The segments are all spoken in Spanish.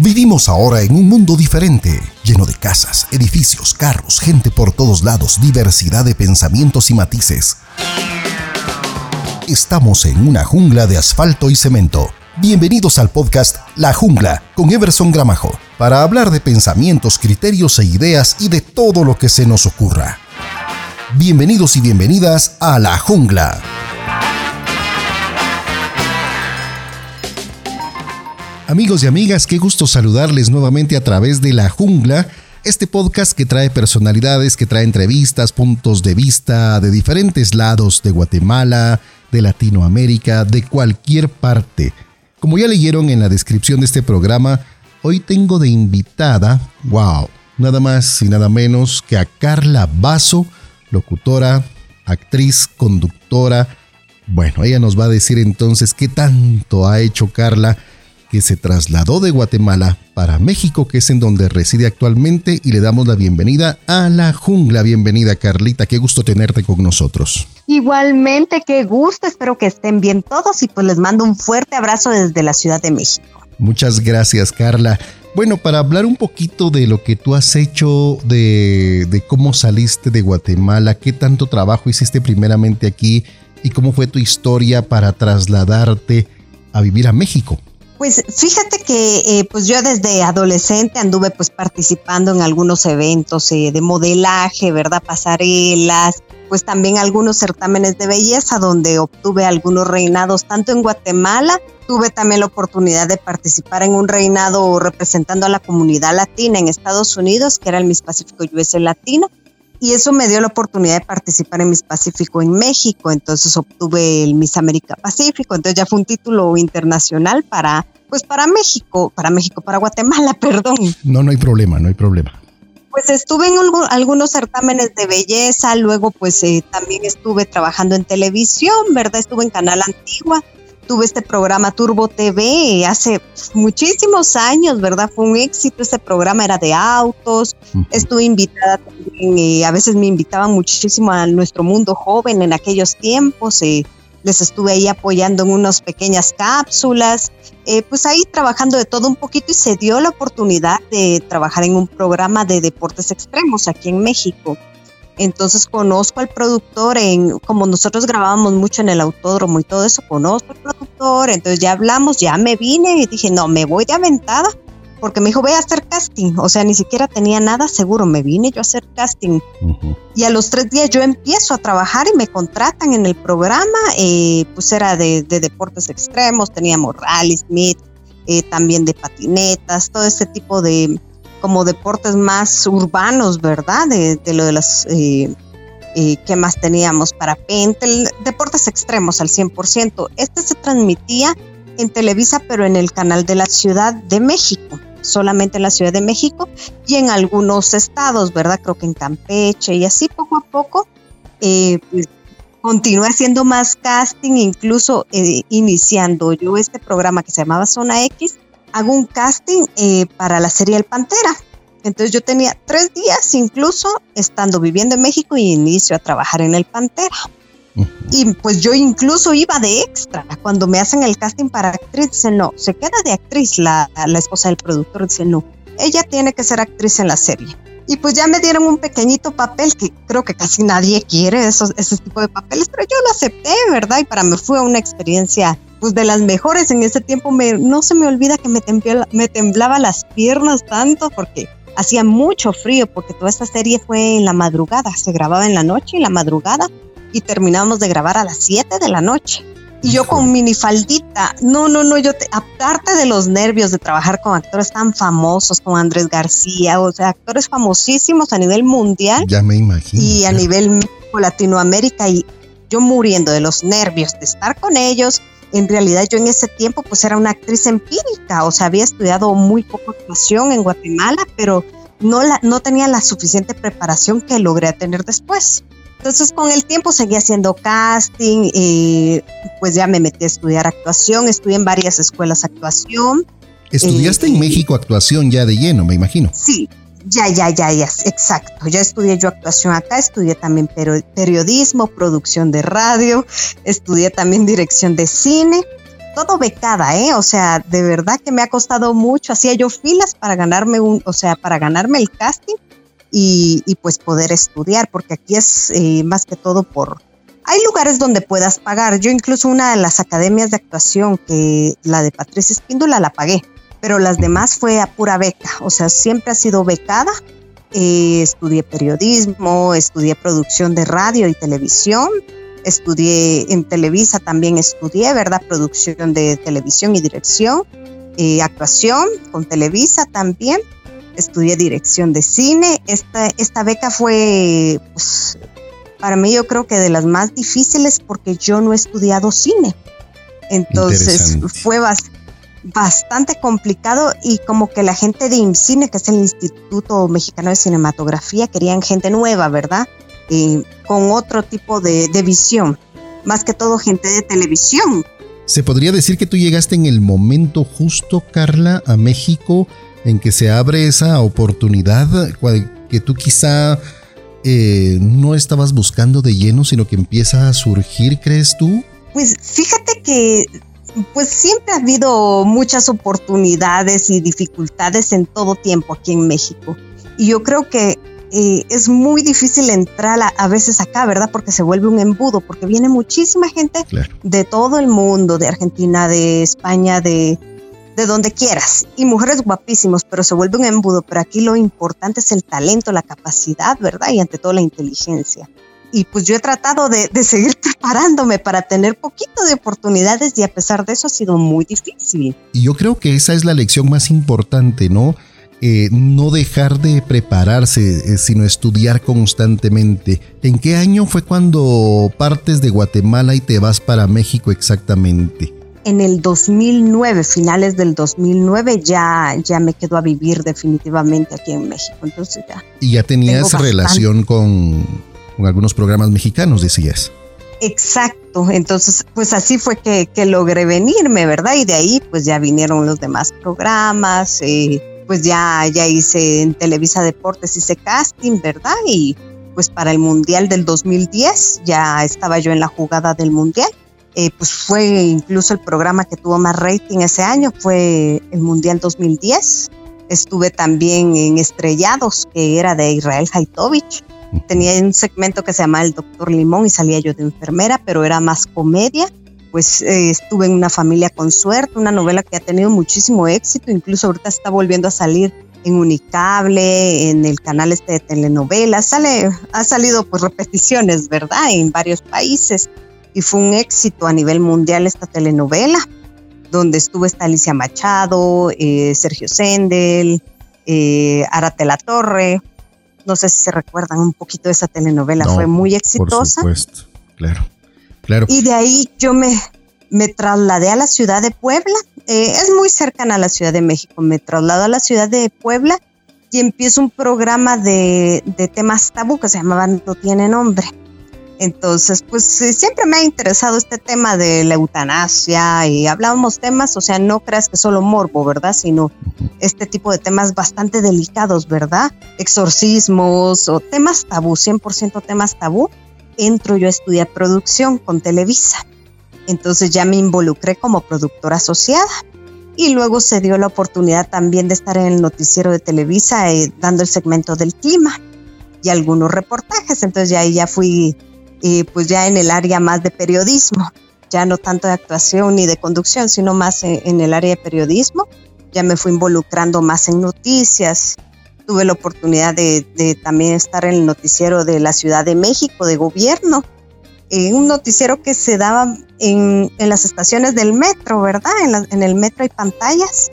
Vivimos ahora en un mundo diferente, lleno de casas, edificios, carros, gente por todos lados, diversidad de pensamientos y matices. Estamos en una jungla de asfalto y cemento. Bienvenidos al podcast La Jungla con Everson Gramajo, para hablar de pensamientos, criterios e ideas y de todo lo que se nos ocurra. Bienvenidos y bienvenidas a La Jungla. Amigos y amigas, qué gusto saludarles nuevamente a través de La Jungla, este podcast que trae personalidades, que trae entrevistas, puntos de vista de diferentes lados de Guatemala, de Latinoamérica, de cualquier parte. Como ya leyeron en la descripción de este programa, hoy tengo de invitada, wow, nada más y nada menos que a Carla Basso, locutora, actriz, conductora. Bueno, ella nos va a decir entonces qué tanto ha hecho Carla que se trasladó de Guatemala para México, que es en donde reside actualmente, y le damos la bienvenida a la jungla. Bienvenida, Carlita, qué gusto tenerte con nosotros. Igualmente, qué gusto, espero que estén bien todos y pues les mando un fuerte abrazo desde la Ciudad de México. Muchas gracias, Carla. Bueno, para hablar un poquito de lo que tú has hecho, de, de cómo saliste de Guatemala, qué tanto trabajo hiciste primeramente aquí y cómo fue tu historia para trasladarte a vivir a México. Pues fíjate que eh, pues yo desde adolescente anduve pues participando en algunos eventos eh, de modelaje, ¿verdad? Pasarelas, pues también algunos certámenes de belleza donde obtuve algunos reinados tanto en Guatemala, tuve también la oportunidad de participar en un reinado representando a la comunidad latina en Estados Unidos, que era el Miss Pacífico US Latino, y eso me dio la oportunidad de participar en Miss Pacífico en México, entonces obtuve el Miss América Pacífico, entonces ya fue un título internacional para, pues para México, para México, para Guatemala, perdón. No, no hay problema, no hay problema. Pues estuve en algunos certámenes de belleza, luego pues eh, también estuve trabajando en televisión, ¿verdad? Estuve en Canal Antigua, tuve este programa Turbo TV hace muchísimos años, ¿verdad? Fue un éxito, este programa era de autos, estuve invitada también, eh, a veces me invitaban muchísimo a nuestro mundo joven en aquellos tiempos, eh, les estuve ahí apoyando en unas pequeñas cápsulas, eh, pues ahí trabajando de todo un poquito y se dio la oportunidad de trabajar en un programa de deportes extremos aquí en México. Entonces conozco al productor, en, como nosotros grabábamos mucho en el autódromo y todo eso, conozco al productor, entonces ya hablamos, ya me vine y dije, no, me voy de aventada, porque me dijo, voy a hacer casting, o sea, ni siquiera tenía nada seguro, me vine yo a hacer casting. Y a los tres días yo empiezo a trabajar y me contratan en el programa, eh, pues era de, deportes extremos, teníamos rally, Smith, eh, también de patinetas, todo ese tipo de, como deportes más urbanos, ¿verdad? De, lo de las... Eh, eh, ¿Qué más teníamos? para Parapente, deportes extremos al 100%. Este se transmitía en Televisa, pero en el canal de la Ciudad de México, solamente en la Ciudad de México y en algunos estados, ¿verdad? Creo que en Campeche y así poco a poco. Eh, pues, continué haciendo más casting, incluso eh, iniciando yo este programa que se llamaba Zona X, hago un casting eh, para la serie El Pantera. Entonces yo tenía tres días incluso estando viviendo en México y inicio a trabajar en El Pantera. Y pues yo incluso iba de extra. Cuando me hacen el casting para actriz, dicen, no, se queda de actriz la, la esposa del productor, dice, no, ella tiene que ser actriz en la serie. Y pues ya me dieron un pequeñito papel que creo que casi nadie quiere esos, ese tipo de papeles, pero yo lo acepté, ¿verdad? Y para mí fue una experiencia pues de las mejores en ese tiempo. Me, no se me olvida que me, me temblaba las piernas tanto porque hacía mucho frío porque toda esta serie fue en la madrugada, se grababa en la noche y la madrugada y terminamos de grabar a las 7 de la noche. Y yo con minifaldita, no, no, no, yo, aparte de los nervios de trabajar con actores tan famosos como Andrés García, o sea, actores famosísimos a nivel mundial. Ya me imagino. Y a nivel Latinoamérica, y yo muriendo de los nervios de estar con ellos, en realidad yo en ese tiempo pues era una actriz empírica, o sea, había estudiado muy poco actuación en Guatemala, pero no, la, no tenía la suficiente preparación que logré tener después. Entonces con el tiempo seguí haciendo casting, y pues ya me metí a estudiar actuación, estudié en varias escuelas actuación. ¿Estudiaste en eh, México actuación ya de lleno, me imagino? Sí, ya, ya, ya, ya, exacto. Ya estudié yo actuación acá, estudié también periodismo, producción de radio, estudié también dirección de cine todo becada, ¿eh? O sea, de verdad que me ha costado mucho. Hacía yo filas para ganarme un, o sea, para ganarme el casting y, pues poder estudiar, porque aquí es eh, más que todo por... Hay lugares donde puedas pagar. Yo incluso una de las academias de actuación, que la de Patricia Espíndola, la pagué, pero las demás fue a pura beca. O sea, siempre ha sido becada. Eh, estudié periodismo, estudié producción de radio y televisión, estudié en Televisa, también estudié, ¿verdad? Producción de televisión y dirección, eh, actuación con Televisa también, estudié dirección de cine. Esta, esta beca fue, pues, para mí yo creo que de las más difíciles porque yo no he estudiado cine. Entonces fue bastante complicado y como que la gente de IMCINE, que es el Instituto Mexicano de Cinematografía, querían gente nueva, ¿verdad? con otro tipo de, visión, más que todo gente de televisión. Se podría decir que tú llegaste en el momento justo, Carla, a México, en que se abre esa oportunidad que tú quizá eh, no estabas buscando de lleno, sino que empieza a surgir, ¿crees tú? Pues fíjate que pues siempre ha habido muchas oportunidades y dificultades en todo tiempo aquí en México. Y yo creo que eh, es muy difícil entrar a, veces acá, ¿verdad? Porque se vuelve un embudo, porque viene muchísima gente de todo el mundo, de Argentina, de España, de, de donde quieras, y mujeres guapísimos, pero se vuelve un embudo. Pero aquí lo importante es el talento, la capacidad, ¿verdad? Y ante todo la inteligencia. Y pues yo he tratado de, de seguir preparándome para tener poquito de oportunidades y a pesar de eso ha sido muy difícil. Y yo creo que esa es la lección más importante, ¿no? Eh, no dejar de prepararse, eh, sino estudiar constantemente. ¿En qué año fue cuando partes de Guatemala y te vas para México exactamente? En el 2009, finales del 2009, ya, ya me quedo a vivir definitivamente aquí en México. Entonces ya. Y ya tenías relación con, con algunos programas mexicanos, decías. Exacto, entonces pues así fue que, logré venirme, ¿verdad? Y de ahí pues ya vinieron los demás programas, eh, pues ya, ya hice en Televisa Deportes, hice casting, ¿verdad? Y pues para el Mundial del 2010 ya estaba yo en la jugada del Mundial. Eh, pues fue incluso el programa que tuvo más rating ese año, fue el Mundial 2010. Estuve también en Estrellados, que era de Israel Haitovich. Tenía un segmento que se llamaba El Doctor Limón y salía yo de enfermera, pero era más comedia. Pues eh, estuve en una familia con suerte, una novela que ha tenido muchísimo éxito, incluso ahorita está volviendo a salir en Unicable, en el canal este de telenovelas, sale, ha salido pues repeticiones, ¿verdad? En varios países. Y fue un éxito a nivel mundial esta telenovela, donde estuvo esta Alicia Machado, eh, Sergio Sendel, eh, Arate La Torre, no sé si se recuerdan un poquito de esa telenovela, fue muy exitosa. Por supuesto, claro. Y de ahí yo me, me trasladé a la ciudad de Puebla. Eh, es muy cercana a la Ciudad de México. Me traslado a la ciudad de Puebla y empiezo un programa de, temas tabú que se llamaba No tiene nombre. Entonces, pues siempre me ha interesado este tema de la eutanasia y hablábamos temas, o sea, no creas que solo morbo, ¿verdad? Sino este tipo de temas bastante delicados, ¿verdad? Exorcismos o temas tabú, 100% temas tabú entro yo a estudiar producción con Televisa. Entonces ya me involucré como productora asociada y luego se dio la oportunidad también de estar en el noticiero de Televisa eh, dando el segmento del clima y algunos reportajes. Entonces ya ahí ya fui eh, pues ya en el área más de periodismo, ya no tanto de actuación ni de conducción, sino más en el área de periodismo. Ya me fui involucrando más en noticias, tuve la oportunidad de, también estar en el noticiero de la Ciudad de México, de gobierno, en un noticiero que se daba en, las estaciones del metro, ¿verdad? En, el metro hay pantallas.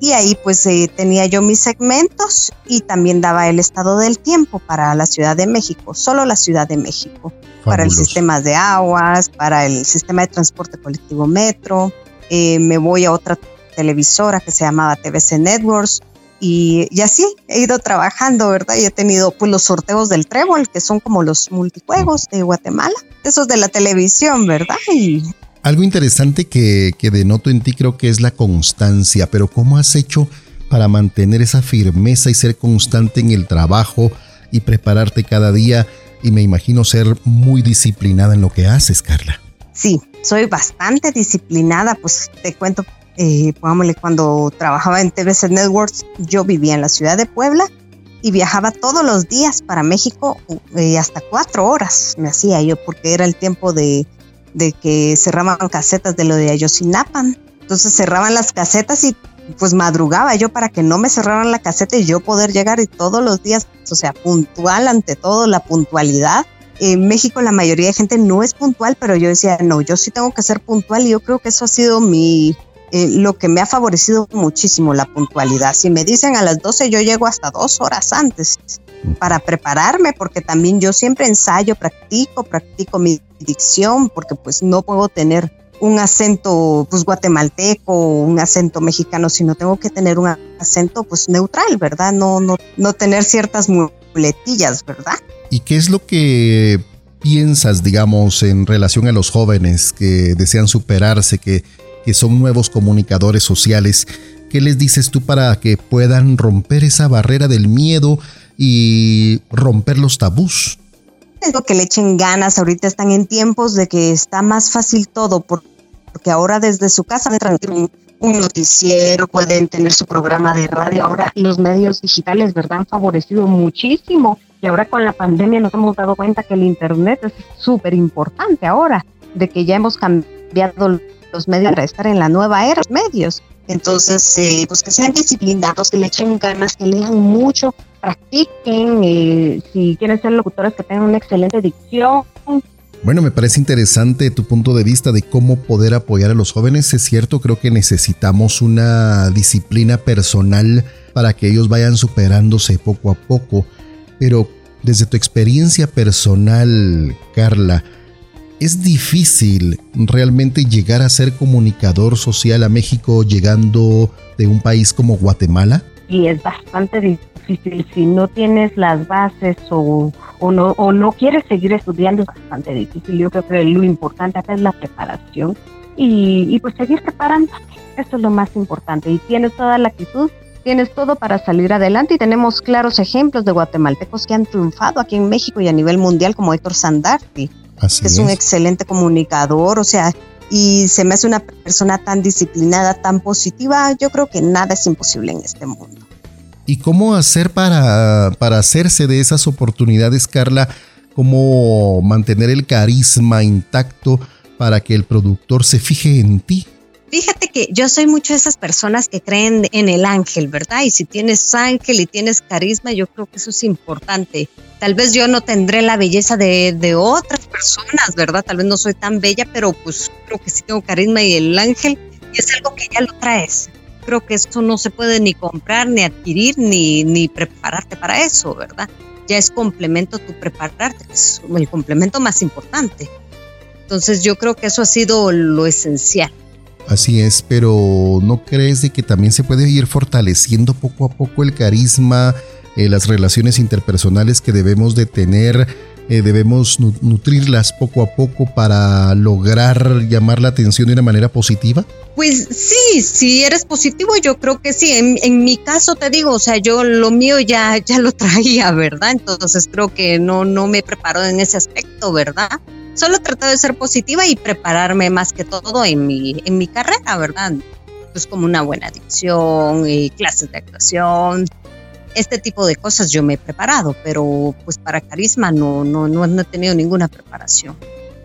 Y ahí pues eh, tenía yo mis segmentos y también daba el estado del tiempo para la Ciudad de México, solo la Ciudad de México, para el sistema de aguas, para el sistema de transporte colectivo metro. Eh, me voy a otra televisora que se llamaba TVC Networks, y, así he ido trabajando, ¿verdad? Y he tenido pues los sorteos del trébol, que son como los multijuegos de Guatemala, esos de la televisión, ¿verdad? Y algo interesante que, que denoto en ti creo que es la constancia, pero ¿cómo has hecho para mantener esa firmeza y ser constante en el trabajo y prepararte cada día? Y me imagino ser muy disciplinada en lo que haces, Carla. Sí, soy bastante disciplinada, pues te cuento, eh, pongámosle, cuando trabajaba en TVC Networks, yo vivía en la ciudad de Puebla y viajaba todos los días para México, eh, hasta cuatro horas me hacía yo, porque era el tiempo de, de que cerraban casetas de lo de Ayotzinapan. Entonces cerraban las casetas y pues madrugaba yo para que no me cerraran la caseta y yo poder llegar y todos los días, o sea, puntual ante todo, la puntualidad. En México la mayoría de gente no es puntual, pero yo decía, no, yo sí tengo que ser puntual y yo creo que eso ha sido mi, eh, lo que me ha favorecido muchísimo la puntualidad. Si me dicen a las 12, yo llego hasta dos horas antes para prepararme, porque también yo siempre ensayo, practico, practico mi dicción, porque pues no puedo tener un acento pues guatemalteco, un acento mexicano, sino tengo que tener un acento pues neutral, ¿verdad? No, no, no tener ciertas muletillas, ¿verdad? ¿Y qué es lo que piensas, digamos, en relación a los jóvenes que desean superarse, que que son nuevos comunicadores sociales. ¿Qué les dices tú para que puedan romper esa barrera del miedo y romper los tabús? lo que le echen ganas, ahorita están en tiempos de que está más fácil todo, porque ahora desde su casa un, un noticiero, pueden tener su programa de radio. Ahora los medios digitales, ¿verdad? Han favorecido muchísimo. Y ahora con la pandemia nos hemos dado cuenta que el Internet es súper importante ahora, de que ya hemos cambiado los medios para estar en la nueva era, medios. Entonces, eh, pues que sean disciplinados, que le echen ganas, que lean mucho, practiquen, eh, si quieren ser locutores, que tengan una excelente dicción. Bueno, me parece interesante tu punto de vista de cómo poder apoyar a los jóvenes. Es cierto, creo que necesitamos una disciplina personal para que ellos vayan superándose poco a poco. Pero desde tu experiencia personal, Carla, es difícil realmente llegar a ser comunicador social a México llegando de un país como Guatemala? Y es bastante difícil. Si no tienes las bases o, no, o no quieres seguir estudiando, es bastante difícil. Yo creo que lo importante acá es la preparación y, pues seguir preparando. Eso es lo más importante. Y tienes toda la actitud tienes todo para salir adelante y tenemos claros ejemplos de guatemaltecos que han triunfado aquí en México y a nivel mundial como Héctor Sandarti, es, un excelente comunicador, o sea, y se me hace una persona tan disciplinada, tan positiva, yo creo que nada es imposible en este mundo. ¿Y cómo hacer para, para hacerse de esas oportunidades, Carla? ¿Cómo mantener el carisma intacto para que el productor se fije en ti? Fíjate que yo soy mucho de esas personas que creen en el ángel, ¿verdad? Y si tienes ángel y tienes carisma, yo creo que eso es importante. Tal vez yo no tendré la belleza de, otras personas, ¿verdad? Tal vez no soy tan bella, pero pues creo que sí tengo carisma y el ángel y es algo que ya lo traes. Creo que eso no se puede ni comprar, ni adquirir, ni, ni prepararte para eso, ¿verdad? Ya es complemento tu prepararte, es el complemento más importante. Entonces yo creo que eso ha sido lo esencial. Así es, pero ¿no crees de que también se puede ir fortaleciendo poco a poco el carisma, eh, las relaciones interpersonales que debemos de tener? Eh, debemos nutrirlas poco a poco para lograr llamar la atención de una manera positiva? Pues sí, si eres positivo, yo creo que sí. En, mi caso te digo, o sea, yo lo mío ya, ya lo traía, ¿verdad? Entonces creo que no, no me preparo en ese aspecto, ¿verdad? Solo trato de ser positiva y prepararme más que todo en mi, en mi carrera, ¿verdad? Pues como una buena dicción, y clases de actuación, este tipo de cosas yo me he preparado, pero pues para carisma no, no, no, he tenido ninguna preparación.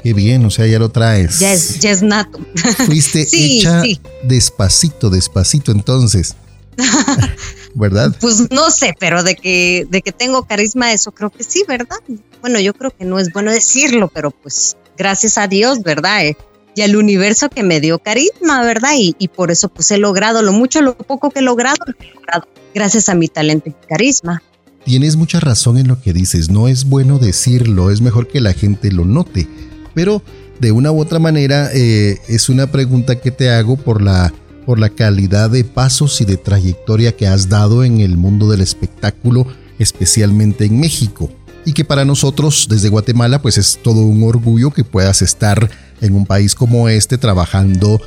Qué bien, o sea, ya lo traes. Ya es, ya es nato. Fuiste hecha despacito, despacito entonces. ¿Verdad? Pues no sé, pero de que, de que tengo carisma, eso creo que sí, ¿verdad? Bueno, yo creo que no es bueno decirlo, pero pues gracias a Dios, ¿verdad? Eh, y al universo que me dio carisma, ¿verdad? Y, y, por eso pues he logrado lo mucho, lo poco que he logrado, lo he logrado gracias a mi talento y carisma. Tienes mucha razón en lo que dices, no es bueno decirlo, es mejor que la gente lo note, pero de una u otra manera eh, es una pregunta que te hago por la por la calidad de pasos y de trayectoria que has dado en el mundo del espectáculo, especialmente en México. Y que para nosotros desde Guatemala pues es todo un orgullo que puedas estar en un país como este trabajando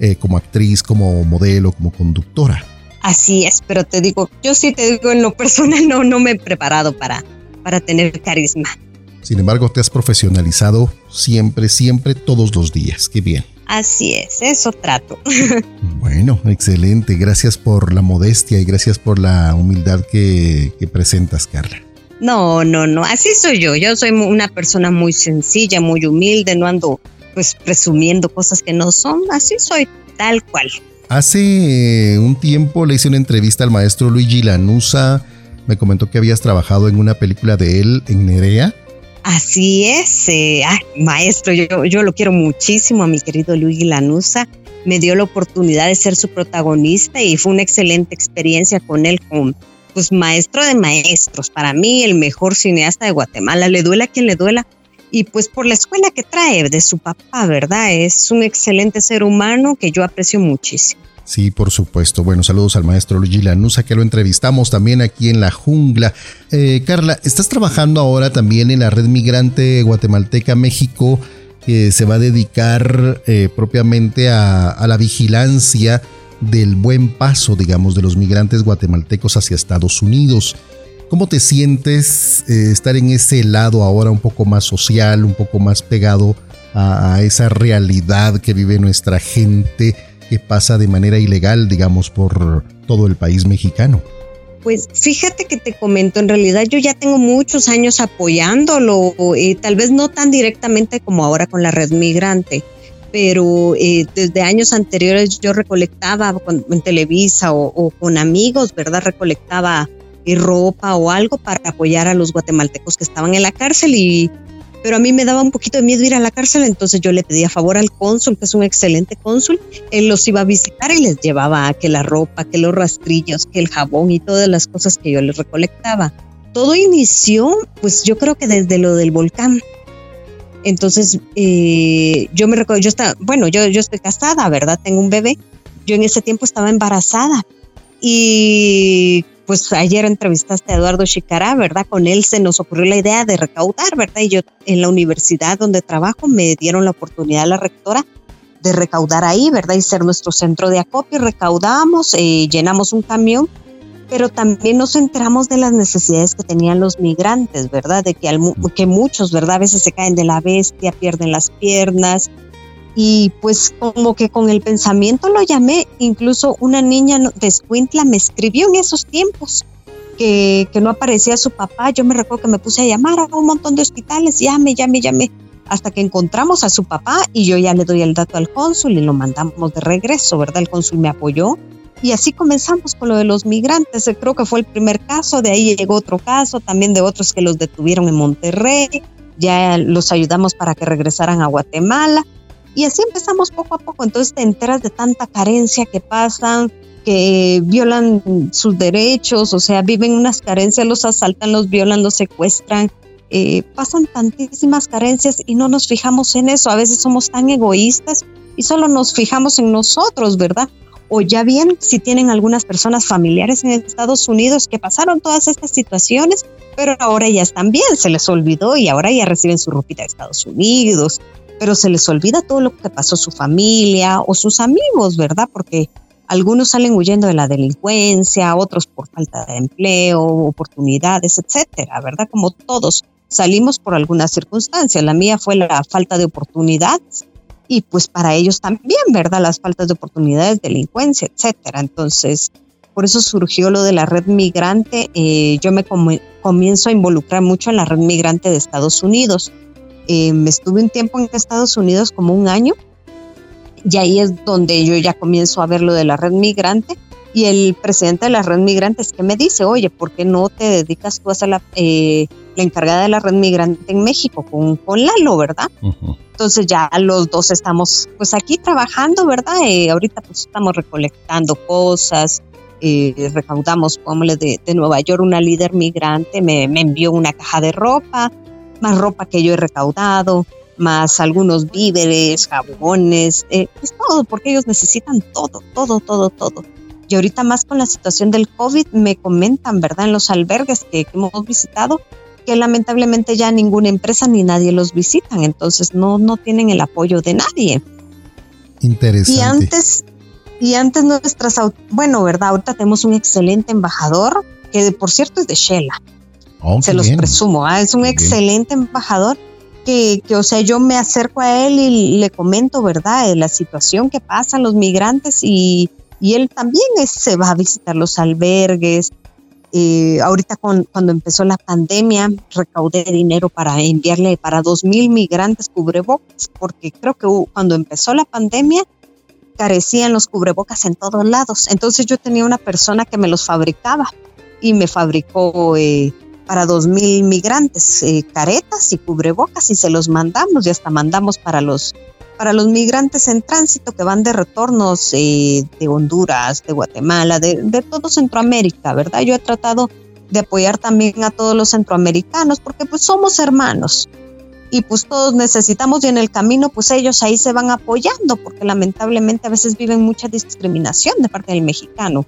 eh, como actriz, como modelo, como conductora. Así es, pero te digo, yo sí te digo en lo personal no, no me he preparado para, para tener carisma. Sin embargo, te has profesionalizado siempre, siempre, todos los días. Qué bien. Así es, eso trato. Bueno, excelente. Gracias por la modestia y gracias por la humildad que, que presentas, Carla. No, no, no, así soy yo. Yo soy una persona muy sencilla, muy humilde, no ando pues presumiendo cosas que no son. Así soy, tal cual. Hace eh, un tiempo le hice una entrevista al maestro Luigi Lanusa. Me comentó que habías trabajado en una película de él en Nerea. Así es, eh, maestro, yo, yo lo quiero muchísimo a mi querido Luigi Lanusa. Me dio la oportunidad de ser su protagonista y fue una excelente experiencia con él, con pues maestro de maestros, para mí el mejor cineasta de Guatemala, le duela a quien le duela, y pues por la escuela que trae de su papá, ¿verdad? Es un excelente ser humano que yo aprecio muchísimo. Sí, por supuesto. Bueno, saludos al maestro Luigi Lanusa, que lo entrevistamos también aquí en la jungla. Eh, Carla, estás trabajando ahora también en la red migrante guatemalteca México, que se va a dedicar eh, propiamente a, la vigilancia del buen paso, digamos, de los migrantes guatemaltecos hacia Estados Unidos. ¿Cómo te sientes eh, estar en ese lado ahora un poco más social, un poco más pegado a esa realidad que vive nuestra gente? Que pasa de manera ilegal, digamos, por todo el país mexicano. Pues fíjate que te comento, en realidad yo ya tengo muchos años apoyándolo, eh, tal vez no tan directamente como ahora con la red migrante, pero eh, desde años anteriores yo recolectaba en Televisa o, con amigos, ¿verdad? Recolectaba eh, ropa o algo para apoyar a los guatemaltecos que estaban en la cárcel y pero a mí me daba un poquito de miedo ir a la cárcel, entonces yo le pedía favor al cónsul, que es un excelente cónsul, él los iba a visitar y les llevaba que la ropa, que los rastrillos, que el jabón y todas las cosas que yo les recolectaba. Todo inició, pues yo creo que desde lo del volcán. Entonces, eh, yo me recuerdo, yo estaba, bueno, yo, yo estoy casada, ¿verdad? Tengo un bebé. Yo en ese tiempo estaba embarazada y pues ayer entrevistaste a Eduardo Chicará, ¿verdad? Con él se nos ocurrió la idea de recaudar, ¿verdad? Y yo en la universidad donde trabajo me dieron la oportunidad la rectora de recaudar ahí, ¿verdad? Y ser nuestro centro de acopio. Recaudamos, eh, llenamos un camión, pero también nos enteramos de las necesidades que tenían los migrantes, ¿verdad? De que, que muchos, ¿verdad? A veces se caen de la bestia, pierden las piernas, y pues como que con el pensamiento lo llamé, incluso una niña de Escuintla me escribió en esos tiempos que, que, no aparecía su papá, yo me recuerdo que me puse a llamar a un montón de hospitales, llame, llame, llame, hasta que encontramos a su papá y yo ya le doy el dato al cónsul y lo mandamos de regreso, ¿verdad? El cónsul me apoyó y así comenzamos con lo de los migrantes, creo que fue el primer caso, de ahí llegó otro caso, también de otros que los detuvieron en Monterrey, ya los ayudamos para que regresaran a Guatemala y así empezamos poco a poco. Entonces te enteras de tanta carencia que pasan, que violan sus derechos, o sea, viven unas carencias, los asaltan, los violan, los secuestran. Eh, pasan tantísimas carencias y no nos fijamos en eso. A veces somos tan egoístas y solo nos fijamos en nosotros, ¿verdad? O ya bien, si tienen algunas personas familiares en Estados Unidos que pasaron todas estas situaciones, pero ahora ya están bien, se les olvidó y ahora ya reciben su ropita de Estados Unidos, pero se les olvida todo lo que pasó su familia o sus amigos, ¿verdad? Porque algunos salen huyendo de la delincuencia, otros por falta de empleo, oportunidades, etcétera, ¿verdad? Como todos salimos por alguna circunstancia. La mía fue la falta de oportunidades y pues para ellos también, ¿verdad? Las faltas de oportunidades, delincuencia, etcétera. Entonces, por eso surgió lo de la red migrante. Eh, yo me comienzo a involucrar mucho en la red migrante de Estados Unidos eh, estuve un tiempo en Estados Unidos como un año y ahí es donde yo ya comienzo a ver lo de la red migrante y el presidente de la red migrante es que me dice, oye, ¿por qué no te dedicas tú a ser la, eh, encargada de la red migrante en México con, con Lalo, verdad? Entonces ya los dos estamos pues aquí trabajando, ¿verdad? Eh, ahorita pues estamos recolectando cosas, eh, recaudamos, como de, de Nueva York, una líder migrante me, me envió una caja de ropa, más ropa que yo he recaudado, más algunos víveres, jabones, eh, pues todo, porque ellos necesitan todo, todo, todo, todo. Y ahorita más con la situación del COVID me comentan, ¿verdad? En los albergues que, hemos visitado, que lamentablemente ya ninguna empresa ni nadie los visitan, entonces no, no tienen el apoyo de nadie. Interesante. Y antes, y antes nuestras, bueno, ¿verdad? Ahorita tenemos un excelente embajador, que por cierto es de Shela. Oh, Se los presumo. ¿ah? Es un excelente embajador que, que, o sea, yo me acerco a él y le comento, ¿verdad?, la situación que pasan los migrantes y, y él también se va a visitar los albergues, eh, ahorita cuando empezó la pandemia, recaudé dinero para enviarle para dos mil migrantes cubrebocas, porque creo que cuando empezó la pandemia carecían los cubrebocas en todos lados. Entonces yo tenía una persona que me los fabricaba y me fabricó eh, para dos mil migrantes eh, caretas y cubrebocas y se los mandamos y hasta mandamos para los para los migrantes en tránsito que van de retornos eh, de Honduras, de Guatemala, de, de, todo Centroamérica, ¿verdad? Yo he tratado de apoyar también a todos los centroamericanos porque pues somos hermanos y pues todos necesitamos y en el camino pues ellos ahí se van apoyando porque lamentablemente a veces viven mucha discriminación de parte del mexicano.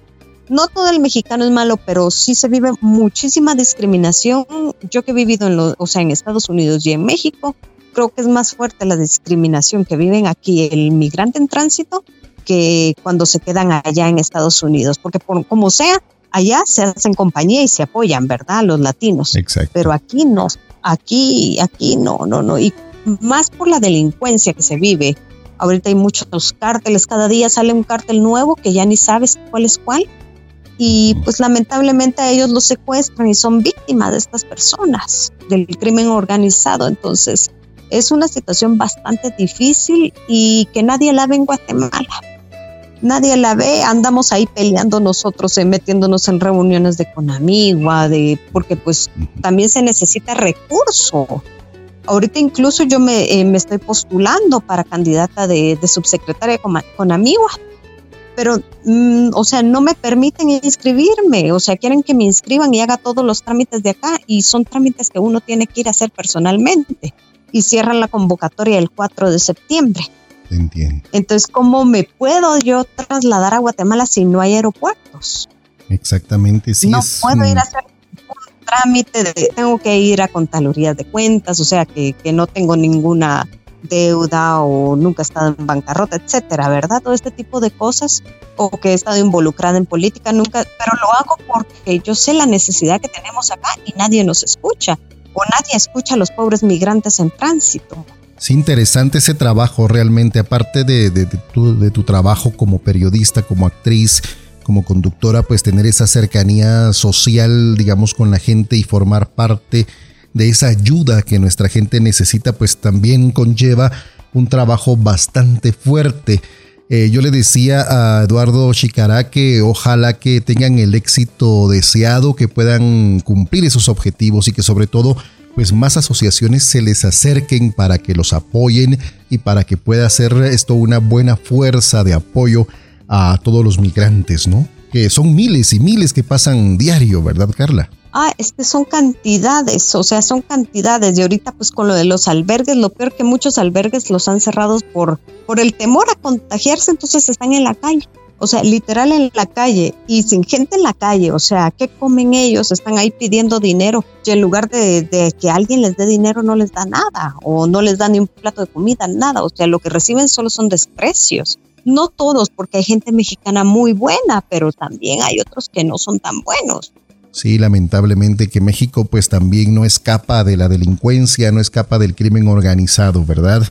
No todo el mexicano es malo, pero sí se vive muchísima discriminación. Yo que he vivido en, o sea, en Estados Unidos y en México, creo que es más fuerte la discriminación que viven aquí el migrante en tránsito que cuando se quedan allá en Estados Unidos, porque por, como sea, allá se hacen compañía y se apoyan, ¿verdad? Los latinos. Exacto. Pero aquí no, aquí, aquí no, no, no. Y más por la delincuencia que se vive. Ahorita hay muchos cárteles, cada día sale un cártel nuevo que ya ni sabes cuál es cuál. Y pues lamentablemente a ellos los secuestran y son víctimas de estas personas, del crimen organizado. Entonces, es una situación bastante difícil y que nadie la ve en Guatemala. Nadie la ve, andamos ahí peleando nosotros, eh, metiéndonos en reuniones de Conamigua, de, porque pues también se necesita recurso. Ahorita incluso yo me, eh, estoy postulando para candidata de, subsecretaria con Conamigua, pero, mm, o sea, no me permiten inscribirme, o sea, quieren que me inscriban y haga todos los trámites de acá y son trámites que uno tiene que ir a hacer personalmente y cierran la convocatoria el 4 de septiembre. Entiendo. Entonces, ¿cómo me puedo yo trasladar a Guatemala si no hay aeropuertos? Exactamente, sí. No puedo ir a hacer un trámite, de, tengo que ir a contadurías de cuentas, o sea, que, que no tengo ninguna deuda o nunca he estado en bancarrota, etcétera, ¿verdad? Todo este tipo de cosas o que he estado involucrada en política, nunca, pero lo hago porque yo sé la necesidad que tenemos acá y nadie nos escucha o nadie escucha a los pobres migrantes en tránsito. Es interesante ese trabajo realmente, aparte de, de, tu, de, tu, trabajo como periodista, como actriz, como conductora, pues tener esa cercanía social, digamos, con la gente y formar parte esa ayuda que nuestra gente necesita, pues también conlleva un trabajo bastante fuerte. Eh, yo le decía a Eduardo Chicará que ojalá que tengan el éxito deseado, que puedan cumplir esos objetivos y que sobre todo pues más asociaciones se les acerquen para que los apoyen y para que pueda ser esto una buena fuerza de apoyo a todos los migrantes, ¿no? Que son miles y miles que pasan diario, ¿verdad, Carla? ah, es que son cantidades, o sea, son cantidades. Y ahorita, pues con lo de los albergues, lo peor que muchos albergues los han cerrado por, por el temor a contagiarse, entonces están en la calle. O sea, literal en la calle y sin gente en la calle. O sea, ¿qué comen ellos? Están ahí pidiendo dinero y en lugar de, de, que alguien les dé dinero no les da nada o no les da ni un plato de comida, nada. O sea, lo que reciben solo son desprecios. No todos, porque hay gente mexicana muy buena, pero también hay otros que no son tan buenos. Sí, lamentablemente que México pues también no escapa de la delincuencia, no escapa del crimen organizado, ¿verdad?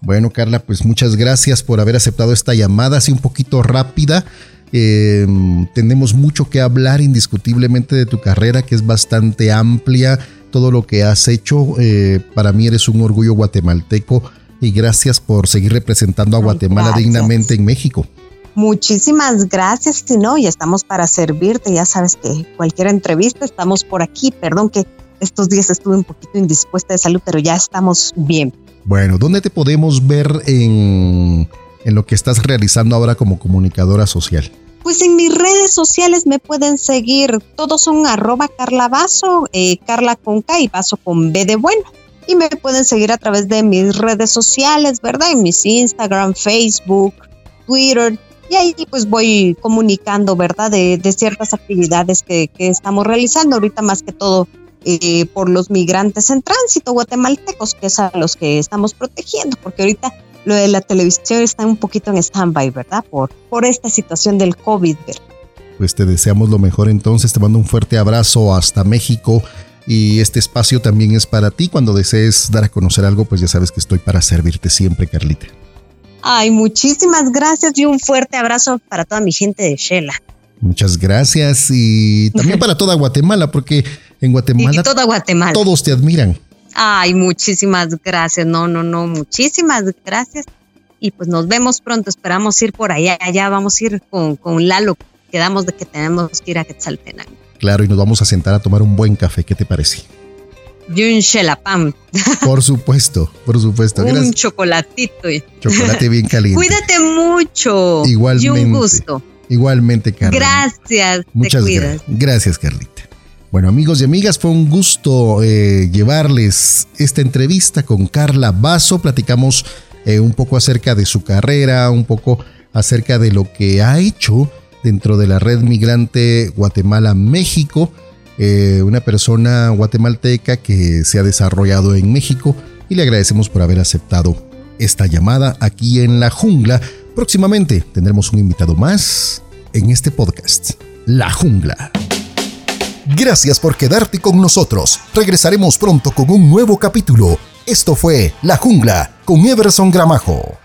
Bueno, Carla, pues muchas gracias por haber aceptado esta llamada, así un poquito rápida. Em, tenemos mucho que hablar indiscutiblemente de tu carrera, que es bastante amplia, todo lo que has hecho. Eh, para mí eres un orgullo guatemalteco y gracias por seguir representando a Guatemala dignamente en México. Muchísimas gracias, si no, y estamos para servirte. Ya sabes que cualquier entrevista estamos por aquí. Perdón que estos días estuve un poquito indispuesta de salud, pero ya estamos bien. Bueno, ¿dónde te podemos ver en, en lo que estás realizando ahora como comunicadora social? Pues en mis redes sociales me pueden seguir. Todos son arroba Carla Vaso, eh, Carla con K y Vaso con B de bueno. Y me pueden seguir a través de mis redes sociales, ¿verdad? En mis Instagram, Facebook, Twitter, y ahí pues voy comunicando, ¿verdad? De, de ciertas actividades que, que, estamos realizando ahorita más que todo eh, por los migrantes en tránsito guatemaltecos, que es a los que estamos protegiendo, porque ahorita lo de la televisión está un poquito en stand-by, ¿verdad? Por, por esta situación del COVID. Pues te deseamos lo mejor entonces, te mando un fuerte abrazo hasta México y este espacio también es para ti. Cuando desees dar a conocer algo, pues ya sabes que estoy para servirte siempre, Carlita. Ay, muchísimas gracias y un fuerte abrazo para toda mi gente de Shela. Muchas gracias y también para toda Guatemala, porque en Guatemala, toda Guatemala todos te admiran. Ay, muchísimas gracias. No, no, no, muchísimas gracias. Y pues nos vemos pronto. Esperamos ir por allá. Allá vamos a ir con, con Lalo. Quedamos de que tenemos que ir a Quetzaltenango. Claro, y nos vamos a sentar a tomar un buen café. ¿Qué te parece? Y un chelapam. Por supuesto, por supuesto. un chocolatito. Chocolate bien caliente. Cuídate mucho. Igualmente. Y un gusto. Igualmente, Carla. Gracias. Muchas gracias. Gracias, Carlita. Bueno, amigos y amigas, fue un gusto eh, llevarles esta entrevista con Carla Basso. Platicamos eh, un poco acerca de su carrera, un poco acerca de lo que ha hecho dentro de la red migrante Guatemala-México, eh, una persona guatemalteca que se ha desarrollado en México y le agradecemos por haber aceptado esta llamada aquí en la jungla. Próximamente tendremos un invitado más en este podcast, La Jungla. Gracias por quedarte con nosotros. Regresaremos pronto con un nuevo capítulo. Esto fue La Jungla con Everson Gramajo.